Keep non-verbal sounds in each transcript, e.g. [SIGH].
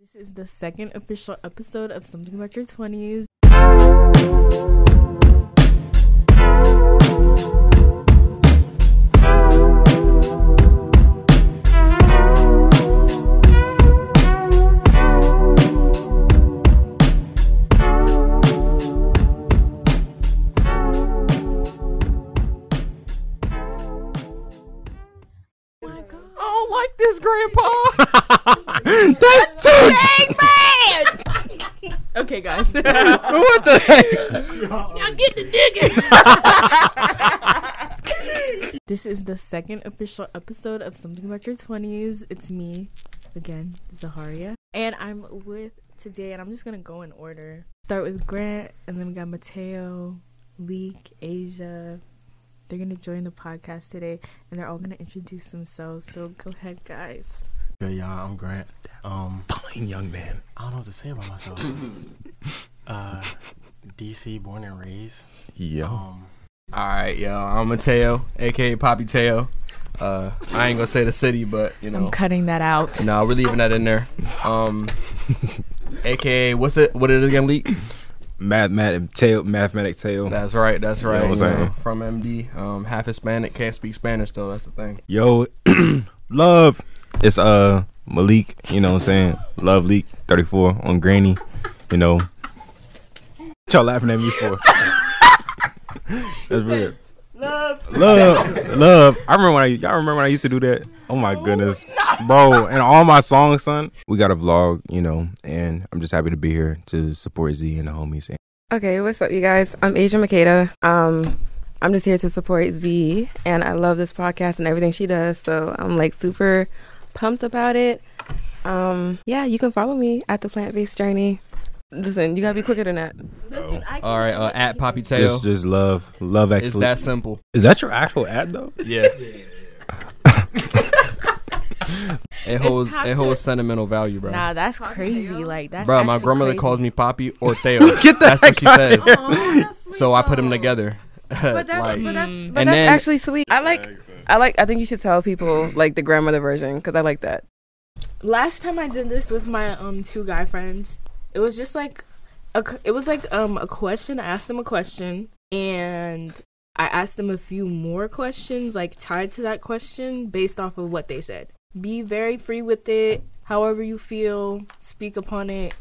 This is the second official episode of Something About Your 20s. This is the second official episode of Something About Your 20s. It's me, again, Zaharia. And I'm with today, and I'm just going to go in order. Start with Grant, and then we got Mateo, Leek, Asia. They're going to join the podcast today, and they're all going to introduce themselves. So go ahead, guys. Yeah, y'all. I'm Grant. Um, Fine young man. I don't know what to say about myself. [LAUGHS] uh, DC, born and raised. Yo. Um, All right, yo. I'm Mateo, aka Poppy Teo. Uh, I ain't gonna say the city, but you know, I'm cutting that out. no, we're leaving that in there. Um, [LAUGHS] aka what's it? What it again? Leak. Mathematic tail, mathematic tail. That's right. That's know right. what I'm you know, saying? from MD, um, half Hispanic, can't speak Spanish though. That's the thing. Yo, [CLEARS THROAT] love. It's uh Malik. You know what I'm saying? Love leak 34 on Granny. You know. What y'all laughing at me for? [LAUGHS] That's real. Love, love, [LAUGHS] love. I remember when I y'all remember when I used to do that. Oh my goodness, [LAUGHS] bro! And all my songs, son. We got a vlog, you know, and I'm just happy to be here to support Z and the homies. Okay, what's up, you guys? I'm Asia Makeda. Um, I'm just here to support Z, and I love this podcast and everything she does. So I'm like super pumped about it. Um, yeah, you can follow me at the Plant Based Journey. Listen, you gotta be quicker than that. Listen, I All right, uh, at Poppy Teo. Just, just love, love. It's Actually, that simple. is that your actual ad though? Yeah. [LAUGHS] it holds it holds sentimental value, bro. Nah, that's crazy. Like that's bro, my actually grandmother crazy. calls me Poppy [LAUGHS] or Theo. That's what she says. [LAUGHS] so I put them together. But that's, Like, but that's, And but that's then- actually sweet. I like, I like. I think you should tell people like the grandmother version because I like that. last time I did this with my um two guy friends, it was just like a, it was like um a question. I asked them a question and I asked them a few more questions like tied to that question based off of what they said. Be very free with it, however you feel, speak upon it.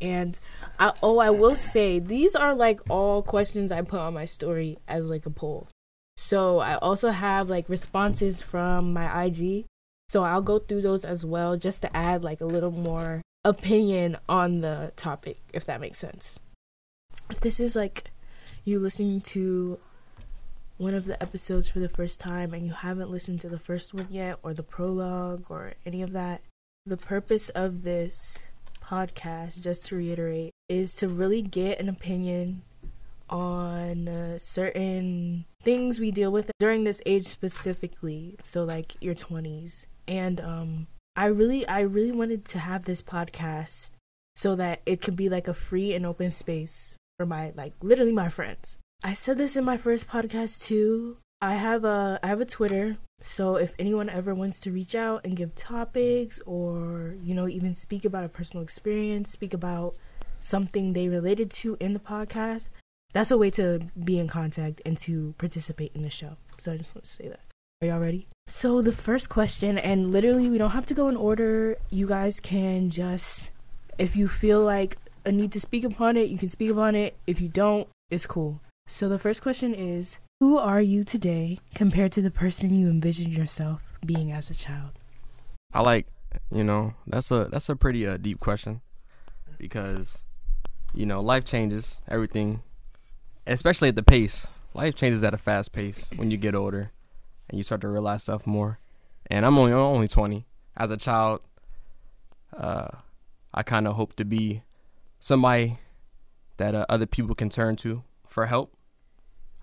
And I oh I will say these are like all questions I put on my story as like a poll. So I also have like responses from my IG so I'll go through those as well just to add like a little more opinion on the topic, if that makes sense. If this is like you listening to one of the episodes for the first time and you haven't listened to the first one yet, or the prologue, or any of that, the purpose of this podcast, just to reiterate, is to really get an opinion on uh, certain things we deal with during this age specifically so like your 20s and um i really i really wanted to have this podcast so that it could be like a free and open space for my like literally my friends i said this in my first podcast too i have a i have a twitter so if anyone ever wants to reach out and give topics or you know even speak about a personal experience speak about something they related to in the podcast that's a way to be in contact and to participate in the show. So I just want to say that. Are y'all ready? So the first question, and literally we don't have to go in order. You guys can just, if you feel like a need to speak upon it, you can speak upon it. If you don't, it's cool. So the first question is, who are you today compared to the person you envisioned yourself being as a child? I like, you know, that's a that's a pretty uh, deep question because, you know, life changes, everything, especially at the pace. Life changes at a fast pace when you get older, and you start to realize stuff more. And I'm only I'm only 20. As a child, uh, I kind of hope to be somebody that uh, other people can turn to for help.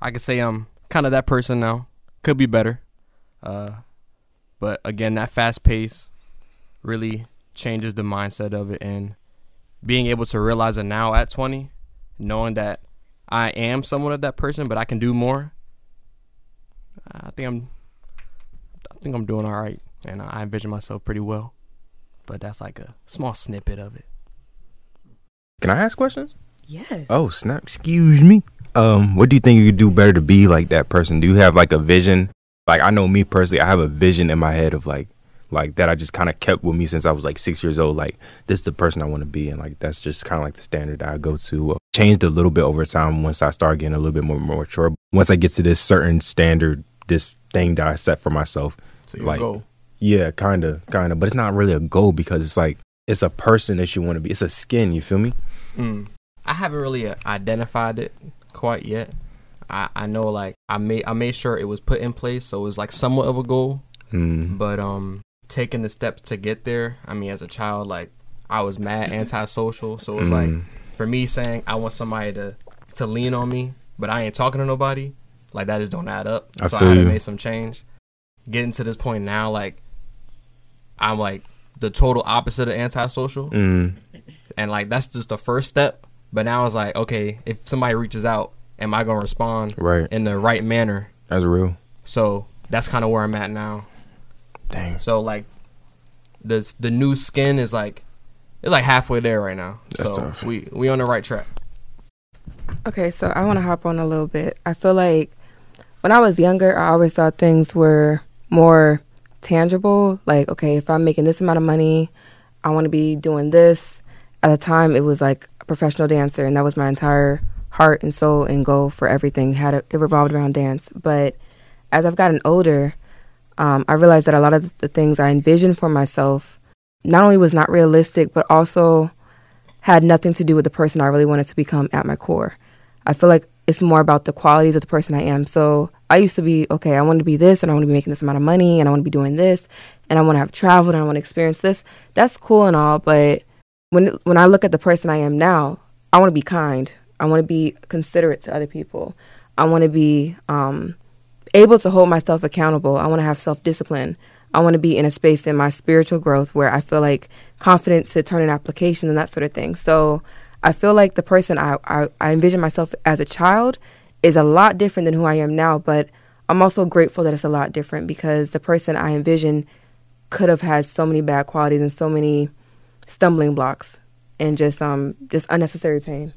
I could say I'm kind of that person now. Could be better. Uh, but again, that fast pace really changes the mindset of it. And being able to realize it now at 20, knowing that I am someone of that person, but I can do more. I think I'm, I think I'm doing all right, and I envision myself pretty well. but that's like a small snippet of it. Can I ask questions? Yes. Oh snap! Excuse me. Um, what do you think you could do better to be like that person? Do you have like a vision? Like I know me personally, I have a vision in my head of like, like that I just kind of kept with me since I was like six years old. Like this is the person I want to be, and like that's just kind of like the standard that I go to. Changed a little bit over time once I start getting a little bit more, more mature. Once I get to this certain standard, this thing that I set for myself. So you Like- go. Yeah, kind of, kind of, but it's not really a goal because it's like it's a person that you want to be. It's a skin. You feel me? Mm. I haven't really uh, identified it quite yet. I, I know like I made I made sure it was put in place, so it was like somewhat of a goal. Mm. But um, taking the steps to get there. I mean, as a child, like I was mad antisocial, so it was like Mm. for me saying I want somebody to to lean on me, but I ain't talking to nobody. Like that just don't add up. I so feel I had to you. make some change. Getting to this point now, like I'm like the total opposite of antisocial, Mm. and like that's just the first step. But now it's like, okay, if somebody reaches out, am I gonna respond Right. in the right manner? That's real. So that's kind of where I'm at now. Dang. So like, the the new skin is like, it's like halfway there right now. That's so tough. we we on the right track. Okay, so I want to hop on a little bit. I feel like when I was younger, I always thought things were more tangible. Like, okay, if I'm making this amount of money, I want to be doing this. At the time, it was like a professional dancer, and that was my entire heart and soul and goal for everything. Had it, it revolved around dance. But as I've gotten older, um, I realized that a lot of the things I envisioned for myself not only was not realistic, but also had nothing to do with the person I really wanted to become at my core. I feel like it's more about the qualities of the person I am. So I used to be, okay, I want to be this and I want to be making this amount of money and I want to be doing this and I want to have traveled and I want to experience this. That's cool and all, but when when I look at the person I am now, I want to be kind. I want to be considerate to other people. I want to be um, able to hold myself accountable. I want to have self discipline. I want to be in a space in my spiritual growth where I feel like confidence to turn in application and that sort of thing. So I feel like the person I, I, I envision myself as a child is a lot different than who I am now, but I'm also grateful that it's a lot different because the person I envision could have had so many bad qualities and so many stumbling blocks and just um just unnecessary pain.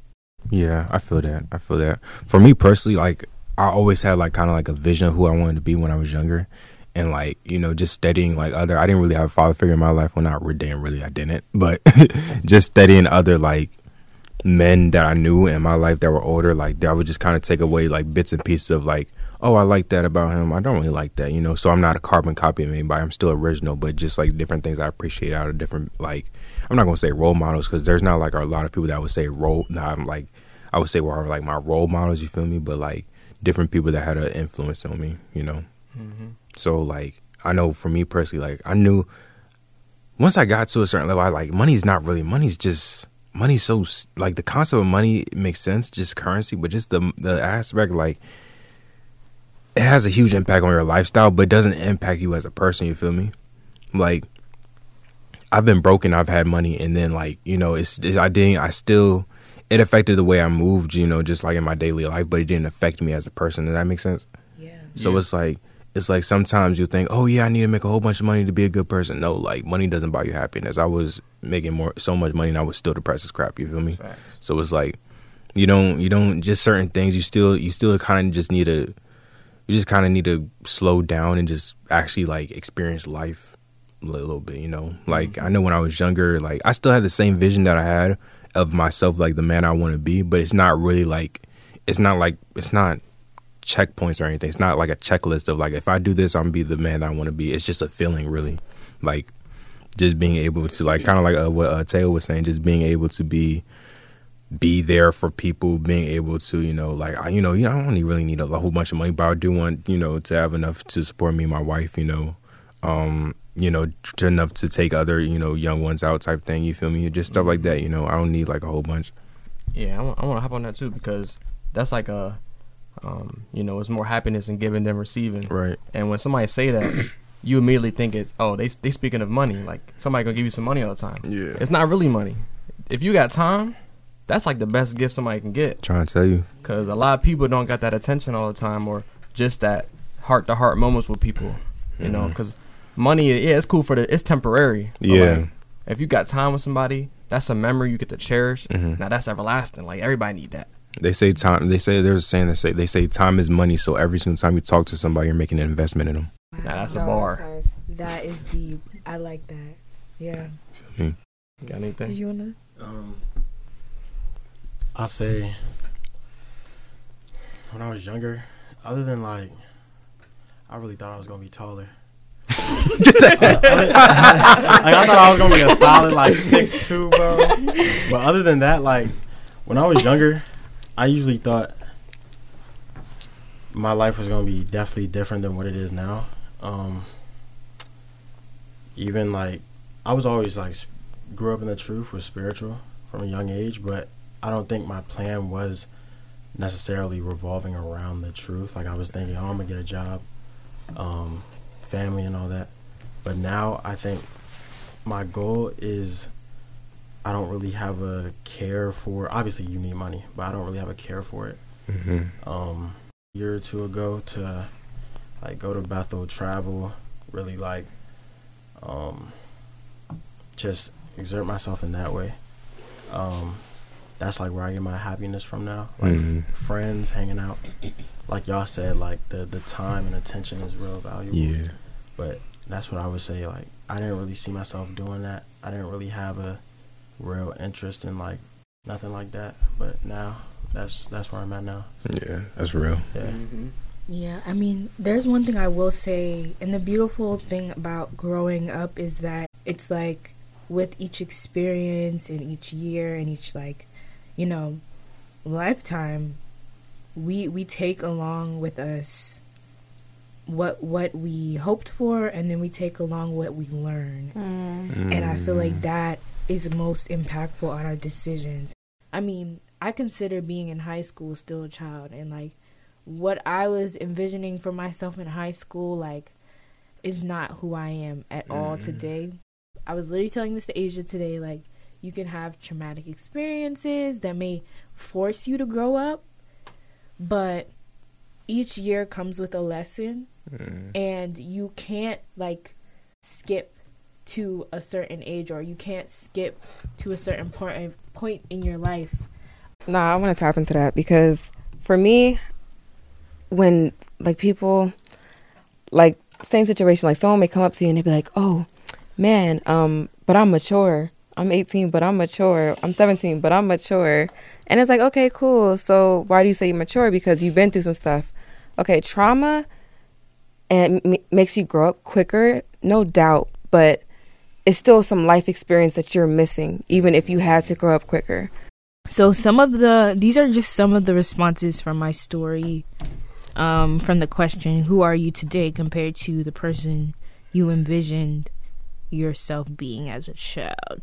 Yeah, I feel that. I feel that. For me personally, like I always had like kind of like a vision of who I wanted to be when I was younger, and like you know just studying like other. I didn't really have a father figure in my life. Well, not. Damn, really, I didn't. But [LAUGHS] just studying other like men that I knew in my life that were older, like that would just kind of take away like bits and pieces of like, oh, I like that about him. I don't really like that, you know. So I'm not a carbon copy of anybody. I'm still original, but just like different things I appreciate out of different like. I'm not gonna say role models because there's not like a lot of people that would say role. Not I'm like I would say were like my role models. You feel me? But like different people that had an influence on me, you know. Mm-hmm. So like I know for me personally, like I knew once I got to a certain level, I like money's not really money's just money's so like the concept of money makes sense, just currency, but just the the aspect like it has a huge impact on your lifestyle, but it doesn't impact you as a person. You feel me? Like I've been broken, I've had money, and then like you know, it's, it's I didn't, I still. It affected the way I moved, you know, just like in my daily life, but it didn't affect me as a person. Does that make sense? Yeah. So Yeah. it's like it's like sometimes you think, oh yeah, I need to make a whole bunch of money to be a good person. No, like money doesn't buy you happiness. I was making more so much money and I was still depressed as crap. You feel me? So it's like you don't you don't just certain things. You still you still kind of just need to you just kind of need to slow down and just actually like experience life a little bit. You know, mm-hmm. like I know when I was younger, like I still had the same vision that I had of myself, like the man I want to be. But it's not really like it's not like it's not checkpoints or anything. It's not like a checklist of like if I do this, I'm gonna be the man I want to be. It's just a feeling, really, like just being able to like kind of like uh, what uh, Taylor was saying, just being able to be be there for people, being able to you know like I, you know you know, I don't really need a whole bunch of money, but I do want you know to have enough to support me and my wife, you know. Um, you know, to enough to take other, you know, young ones out type thing. You feel me? Just stuff like that. You know, I don't need like a whole bunch. Yeah, I want, I want to hop on that too because that's like a, um, you know, it's more happiness in giving than receiving. Right. And when somebody say that, [CLEARS THROAT] you immediately think it's oh they they speaking of money like somebody gonna give you some money all the time. Yeah. It's not really money. If you got time, that's like the best gift somebody can get Trying to tell you. because a lot of people don't got that attention all the time or just that heart to heart moments with people. You know, Mhm. because money, yeah, it's cool for the it's temporary. Yeah. like, if you got time with somebody, that's a memory you get to cherish. Mhm. Now that's everlasting. Like everybody need that. They say time. They say there's a saying that say they say time is money. So every single time you talk to somebody, you're making an investment in them. Now that's a bar. that's nice. That is deep. I like that. Yeah. Got Did anything? you wanna? Um, I say when I was younger, other than like, I really thought I was gonna be taller. [LAUGHS] [LAUGHS] like, I thought I was gonna be a solid like six two, bro. [LAUGHS] But other than that, like when I was younger, I usually thought my life was gonna be definitely different than what it is now. Um, even like I was always like grew up in the truth, was spiritual from a young age, but I don't think my plan was necessarily revolving around the truth. Like I was thinking, oh, I'm gonna get a job, um, family, and all that. But now I think my goal is I don't really have a care for. Obviously, you need money, but I don't really have a care for it. Mm-hmm. Um, a year or two ago to like go to Bethel, travel, really like um, just exert myself in that way. Um, that's like where I get my happiness from now. Like f- Mhm. friends, hanging out. Like y'all said, like the the time and attention is real valuable. Yeah. But that's what I would say. Like I didn't really see myself doing that. I didn't really have a real interest in like nothing like that. But now that's that's where I'm at now. Yeah. That's real. Yeah. Mm-hmm. Yeah, I mean, there's one thing I will say, and the beautiful thing about growing up is that it's like with each experience and each year and each like, you know, lifetime, we we take along with us what what we hoped for, and then we take along what we learn. And I feel Mm. like that is most impactful on our decisions. I mean, I consider being in high school still a child and like what I was envisioning for myself in high school like is not who I am at all Mm. today. I was literally telling this to Asia today like you can have traumatic experiences that may force you to grow up, but each year comes with a lesson Mm. and you can't like skip to a certain age or you can't skip to a certain point point in your life. Nah, I want to tap into that because for me, when like people, like same situation, like someone may come up to you and they'd be like, "Oh, man, um, but I'm mature. I'm 18, but I'm mature. I'm 17, but I'm mature." And it's like, okay, cool. So why do you say you're mature? Because you've been through some stuff. Okay, trauma and m- makes you grow up quicker, no doubt, but it's still some life experience that you're missing, even if you had to grow up quicker. So some of the these are just some of the responses from my story um from the question who are you today compared to the person you envisioned yourself being as a child.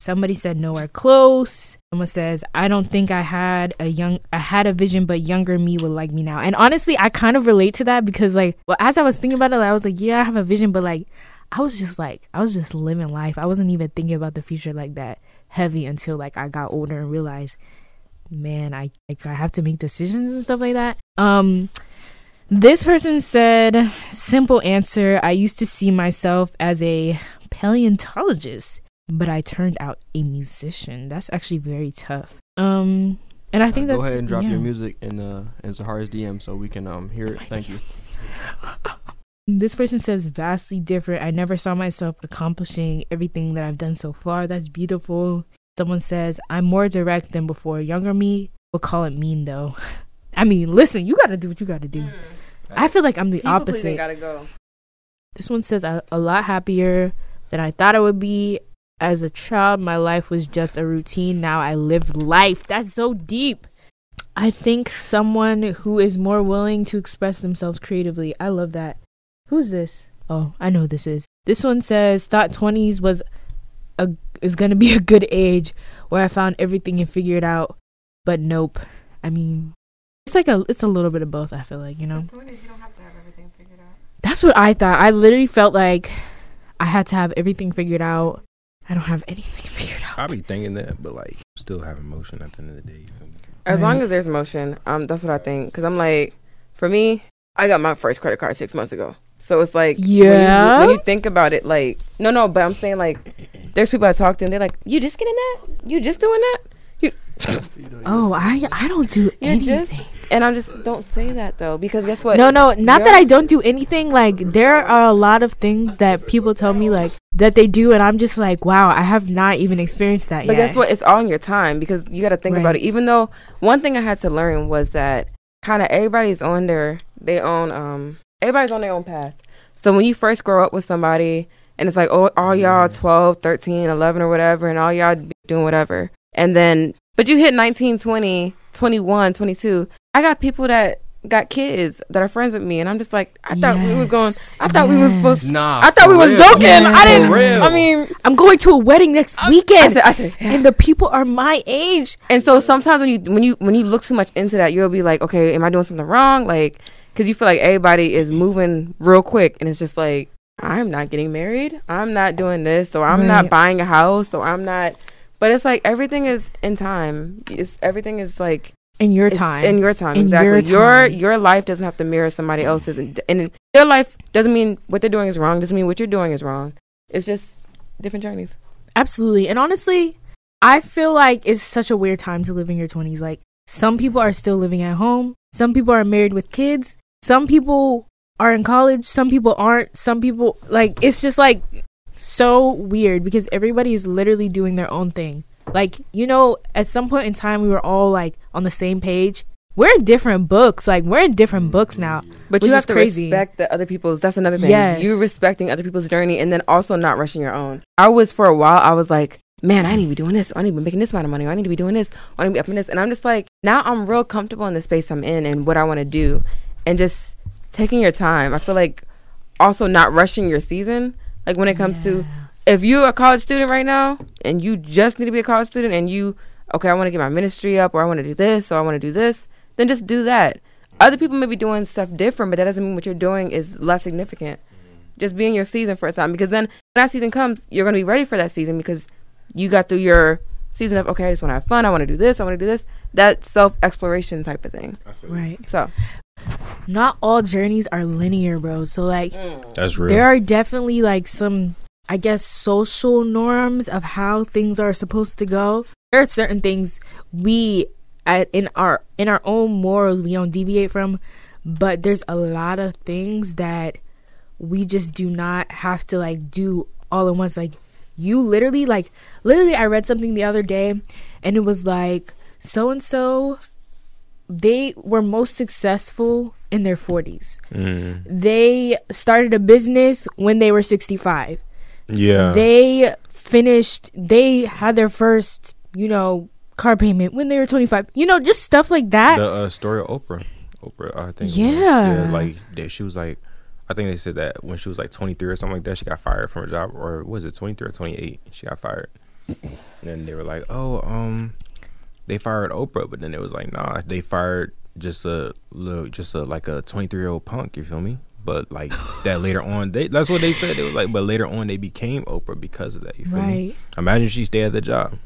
Somebody said nowhere close. Someone says I don't think I had a young I had a vision but younger me would like me now. And honestly, I kind of relate to that because like well as I was thinking about it I was like yeah, I have a vision but like I was just like I was just living life. I wasn't even thinking about the future like that heavy until like I got older and realized, man, I like I have to make decisions and stuff like that. Um, this person said, simple answer. I used to see myself as a paleontologist, but I turned out a musician. That's actually very tough. Um, and I think Uh, go that's ahead and drop yeah. your music in uh in Zahara's DM so we can um hear it. Thank you. [LAUGHS] This person says vastly different. I never saw myself accomplishing everything that I've done so far. That's beautiful. Someone says I'm more direct than before. Younger me will call it mean though. [LAUGHS] I mean, listen, you got to do what you got to do. Mm. I feel like I'm the opposite. gotta go. This one says I'm a lot happier than I thought I would be. As a child, my life was just a routine. Now I live life. That's so deep. I think someone who is more willing to express themselves creatively. I love that. Who's this? Oh, I know who this is. This one says thought 20s was a is going to be [LAUGHS] a good age where I found everything and figured it out. But nope. I mean, it's like a it's a little bit of both, I feel like, you know. you don't have to have everything figured out. That's what I thought. I literally felt like I had to have everything figured out. I don't have anything [LAUGHS] figured out. I be thinking that, but like, still have emotion at the end of the day. You feel me? As long as there's motion, um, that's what I think. Cause I'm like, for me, I got my first credit card six months ago. So it's like when you- Yeah. when you, think about it, like no, no, but I'm saying like there's people I talk to and they're like, you just getting that? You just doing that? You, [LAUGHS] Oh, I I don't do you anything. just and I just don't say that though because guess what? no, no, not that I don't do anything. Like there are a lot of things that people tell me like that they do, and I'm just like, wow, I have not even experienced that But yet. But guess what? It's all in your time because you got to think about it. Even though one thing I had to learn was that kind of everybody's on their their own um everybody's on their own path. So when you first grow up with somebody and it's like oh all y'all 12, 13, 11 or whatever and all y'all doing whatever. And then but you hit 19, 20, 21, 22. I got people that got kids that are friends with me and I'm just like I thought we was going I thought we was supposed yes. Nah, I thought for we was joking. Yeah. I didn't real. I mean I'm going to a wedding next I weekend, said, I said and the people are my age. And so sometimes when you when you when you look too much into that, you'll be like, okay, am I doing something wrong? Like, because you feel like everybody is moving real quick, and it's just like, I'm not getting married, I'm not doing this, or I'm not buying a house, or I'm not. But it's like everything is in time. It's everything is like In your it's time. in your time. In exactly. your Your your life doesn't have to mirror somebody else's, and, and their life doesn't mean what they're doing is wrong. Doesn't mean what you're doing is wrong. It's just different journeys. Absolutely. And honestly, I feel like it's such a weird time to live in your 20s. Like, some people are still living at home, some people are married with kids, some people are in college, some people aren't, some people, like, it's just like so weird because everybody is literally doing their own thing. Like, you know, at some point in time, we were all like on the same page. We're in different books. Like, we're in different mm-hmm. books now. But you have to crazy. respect the other people's. That's another thing. Yes. You respecting other people's journey and then also not rushing your own. I was for a while. I was like, man, I need to be doing this. I need to be making this amount of money. I need to be doing this. I need to be up in this. And I'm just like, now I'm real comfortable in the space I'm in and what I want to do, and just taking your time. I feel like also not rushing your season. Like when it comes to if you're a college student right now and you just need to be a college student and you okay, I want to get my ministry up or I want to do this or I want to do this, then just do that. Other people may be doing stuff different, but that doesn't mean what you're doing is less significant. Mm-hmm. Just be in your season for a time because then when that season comes, you're going to be ready for that season because you got through your season of okay, I just want to have fun, I want to do this, I want to do this. That self exploration type of thing. Right. So Not all journeys are linear, bro. So, like, mm. That's real. there are definitely like some i guess social norms of how things are supposed to go there are certain things we at, in our in our own morals we don't deviate from but there's a lot of things that we just do not have to like do all at once like you literally like literally i read something the other day and it was like so and so they were most successful in their 40s Mm. they started a business when they were 65 Yeah. they finished they had their first you know car payment when they were 25 you know just stuff like that the uh, story of Oprah. Oprah, I think. was. Yeah. like she was like, I think they said that when she was like 23 or something like that, she got fired from her job, or was it 23 or 28? She got fired. and then they were like, oh, um, they fired Oprah, but then it was like, nah, they fired just a little, just a like a 23 year old punk. You feel me? But like that [LAUGHS] later on, they that's what they said. It was like, but later on they became Oprah because of that. You feel me? Imagine she stayed at the job.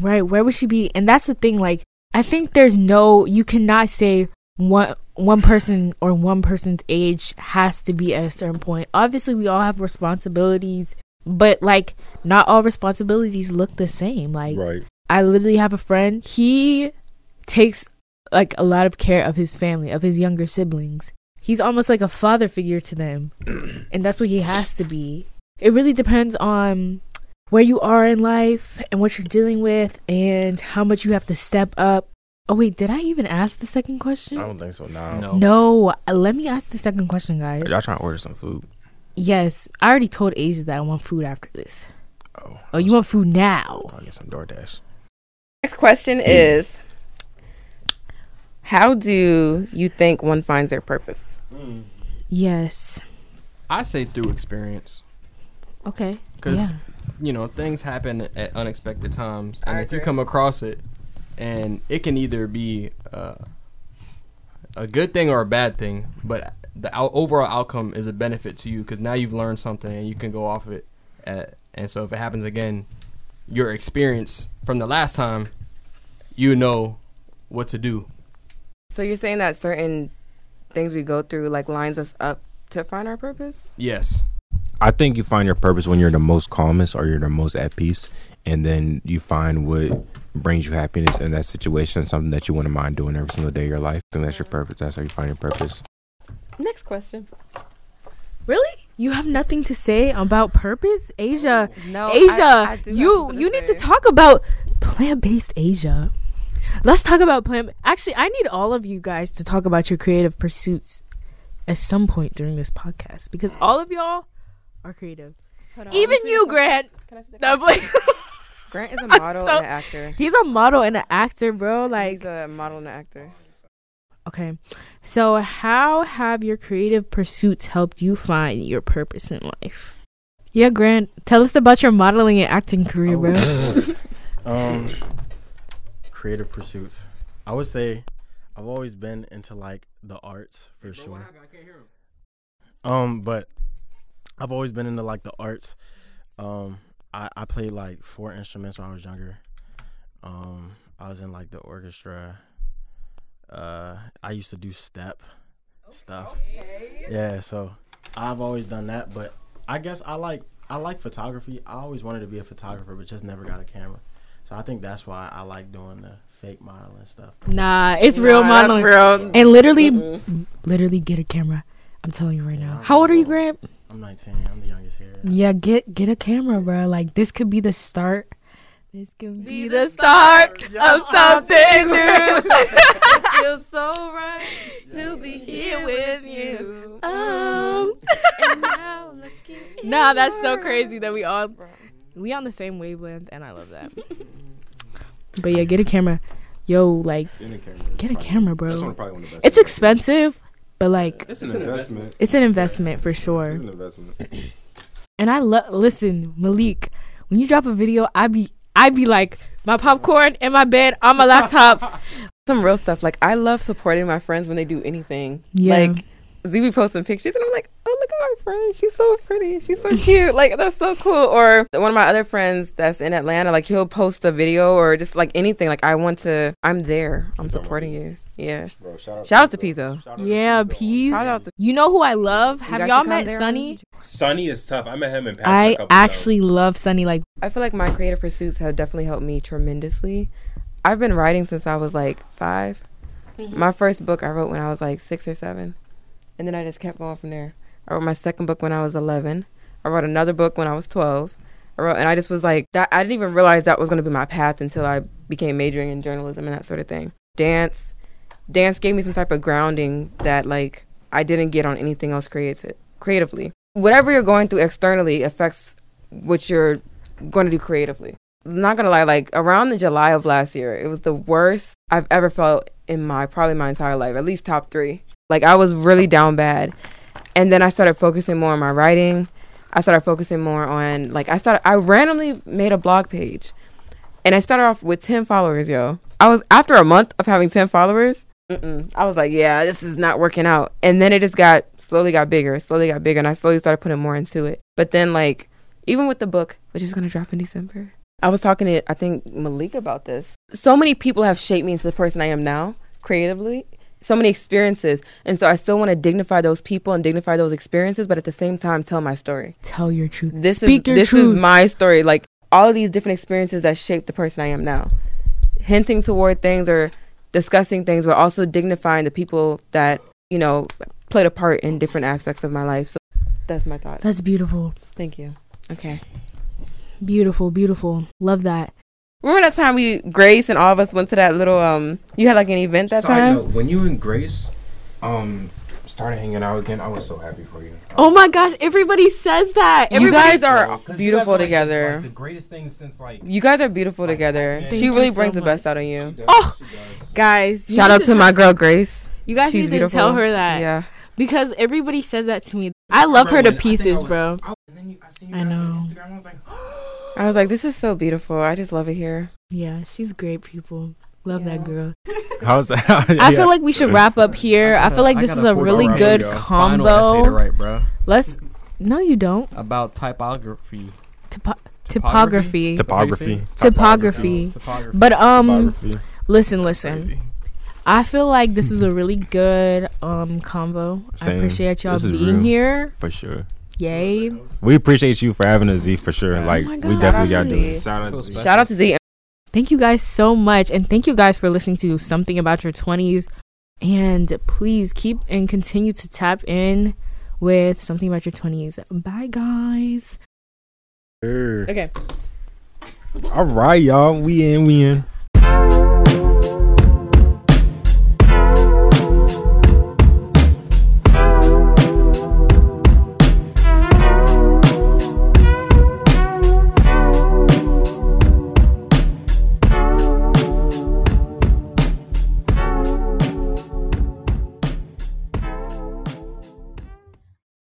right where would she be and that's the thing like i think there's no you cannot say one one person or one person's age has to be at a certain point obviously we all have responsibilities but like not all responsibilities look the same like Right. I literally have a friend. He takes like a lot of care of his family, of his younger siblings. He's almost like a father figure to them. [CLEARS THROAT] and that's what he has to be. It really depends on where you are in life and what you're dealing with and how much you have to step up. Oh wait, did I even ask the second question? I don't think so. Now. No. No, uh, let me ask the second question, guys. Y'all trying to order some food? Yes, I already told Asia that I want food after this. Oh. Oh, you want food now? I'll get some DoorDash. next question is, how do you think one finds their purpose? Yes. I say through experience. Okay. Because Yeah. you know things happen at unexpected times, I and if you come across it, and it can either be uh, a good thing or a bad thing, but the out- overall outcome is a benefit to you because now you've learned something and you can go off it. At, and so if it happens again, your experience from the last time, you know what to do. So you're saying that certain things we go through like lines us up to find our purpose. Yes. I think you find your purpose when you're the most calmest or you're the most at peace, and then you find what brings you happiness in that situation, something that you wouldn't mind doing every single day of your life. I think that's your purpose. That's how you find your purpose. Next question. Really? You have nothing to say about purpose, Asia? No, Asia, I- I you you need to talk about plant-based Asia. Let's talk about plant. Actually, I need all of you guys to talk about your creative pursuits at some point during this podcast because all of y'all are creative. On, Even let me see you, Grant. Can I see the No, question? but- [LAUGHS] Grant is a [LAUGHS] I'm model so- and an actor. He's a model and an actor, bro. Like, He's a model and an actor. okay. So, how have your creative pursuits helped you find your purpose in life? Yeah, Grant, tell us about your modeling and acting career, bro. [LAUGHS] [LAUGHS] um, creative pursuits. I would say I've always been into like the arts for sure. Um, but I've always been into like the arts. Um, I I played like four instruments when I was younger. Um, I was in like the orchestra. Uh, I used to do step stuff. Yeah, so I've always done that, but I guess I like I like photography. I always wanted to be a photographer, but just never got a camera. So I think that's why I like doing the fake modeling stuff. Nah, it's real Nah, that's modeling. real. And literally, Mm-mm. literally get a camera. I'm telling you right now. How old are you, Grant? I'm 19. I'm the youngest here. Yeah, get get a camera, bro. Like this could be the start. This could be, Be the, the start, start of [LAUGHS] something new. it feels so right [LAUGHS] to be here with you. Um. And now [LAUGHS] looking Nah, that's so crazy that we all we on the same wavelength, and I love that. but yeah, get a camera, yo. Like, get a camera, bro. It's expensive, but like, It's an investment. it's an investment for sure. It's an investment. [CLEARS THROAT] And I love listen, Malik. When you drop a video, I be I be like my popcorn in my bed on my laptop. [LAUGHS] Some real stuff. Like I love supporting my friends when they do anything. Yeah. Like Z be posting pictures and I'm like, oh look at my friend. She's so pretty. She's so cute. like that's so cool. Or one of my other friends that's in Atlanta, like he'll post a video or just like anything. Like I want to. I'm there. I'm supporting you. Yeah. Shout out to Pizzo. Yeah, peace. Shout out to. You know who I love? Have guys y'all met. Sunny? Sunny is tough. I met him in passing. I a couple I actually love Sunny. Like, I feel like my creative pursuits have definitely helped me tremendously. I've been writing since I was like 5 mm-hmm. My first book I wrote when I was like six or seven, and then I just kept going from there. I wrote my second book when I was eleven. I wrote another book when I was twelve. I wrote, and I just was like, that, I didn't even realize that was going to be my path until I became majoring in journalism and that sort of thing. Dance, dance gave me some type of grounding that like I didn't get on anything else creative creatively. Whatever you're going through externally affects what you're going to do creatively. I'm Not gonna lie, like around the July of last year, it was the worst I've ever felt in my probably my entire life, at least top three. Like I was really down bad, and then I started focusing more on my writing. I started focusing more on like I started. I randomly made a blog page, and I started off with ten followers. Yo, I was after a month of having ten followers. Mm-mm, I was like, yeah, this is not working out. And then it just got slowly got bigger, slowly got bigger, and I slowly started putting more into it. But then like even with the book, which is gonna drop in December. I was talking to I think Malik about this. So many people have shaped me into the person I am now, creatively. So many experiences. And so I still want to dignify those people and dignify those experiences, but at the same time tell my story. tell your truth. This Speak is your this truth. is my story. Like all of these different experiences that shaped the person I am now. Hinting toward things or discussing things, but also dignifying the people that, you know, played a part in different aspects of my life. So that's my thought. That's beautiful. Thank you. Okay. Beautiful, beautiful. Love that. Remember that time we Grace and all of us went to that little um you had like an event that Side time? note, when you and Grace um started hanging out again, I was so happy for you. Oh my gosh, everybody says that. You Everybody, guys are 'Cause you beautiful guys are, like, together. Like, the greatest thing since like. You guys are beautiful Like, together. thank She you really so brings the best out of you. Oh, guys. Shout out to my girl Grace. You guys She's need beautiful. to tell her that Yeah. because everybody says that to me. I love her to pieces, bro. I know. I was like, I was like, this is so beautiful. I just love it here. Yeah, she's great, people. Love Yeah. that girl. How's that? [LAUGHS] I feel like we should wrap up here. I feel like I this is a really more good videos. Final essay combo. write, bro. Let's. No, you don't. About typography. Typo- typography. Topography. Typography. Typography. But um, Topography. listen, listen. I feel like this was a really good um convo. I appreciate y'all being real. here. For sure. Yay. We appreciate you for having us, Z, for sure. Yes. Like, Oh we definitely got to to do Shout out to Z. Shout out to Z. Thank you guys so much. And thank you guys for listening to Something About Your 20s. And please keep and continue to tap in with Something About Your 20s. Bye, guys. Sure. Okay. All right, y'all. We in, we in.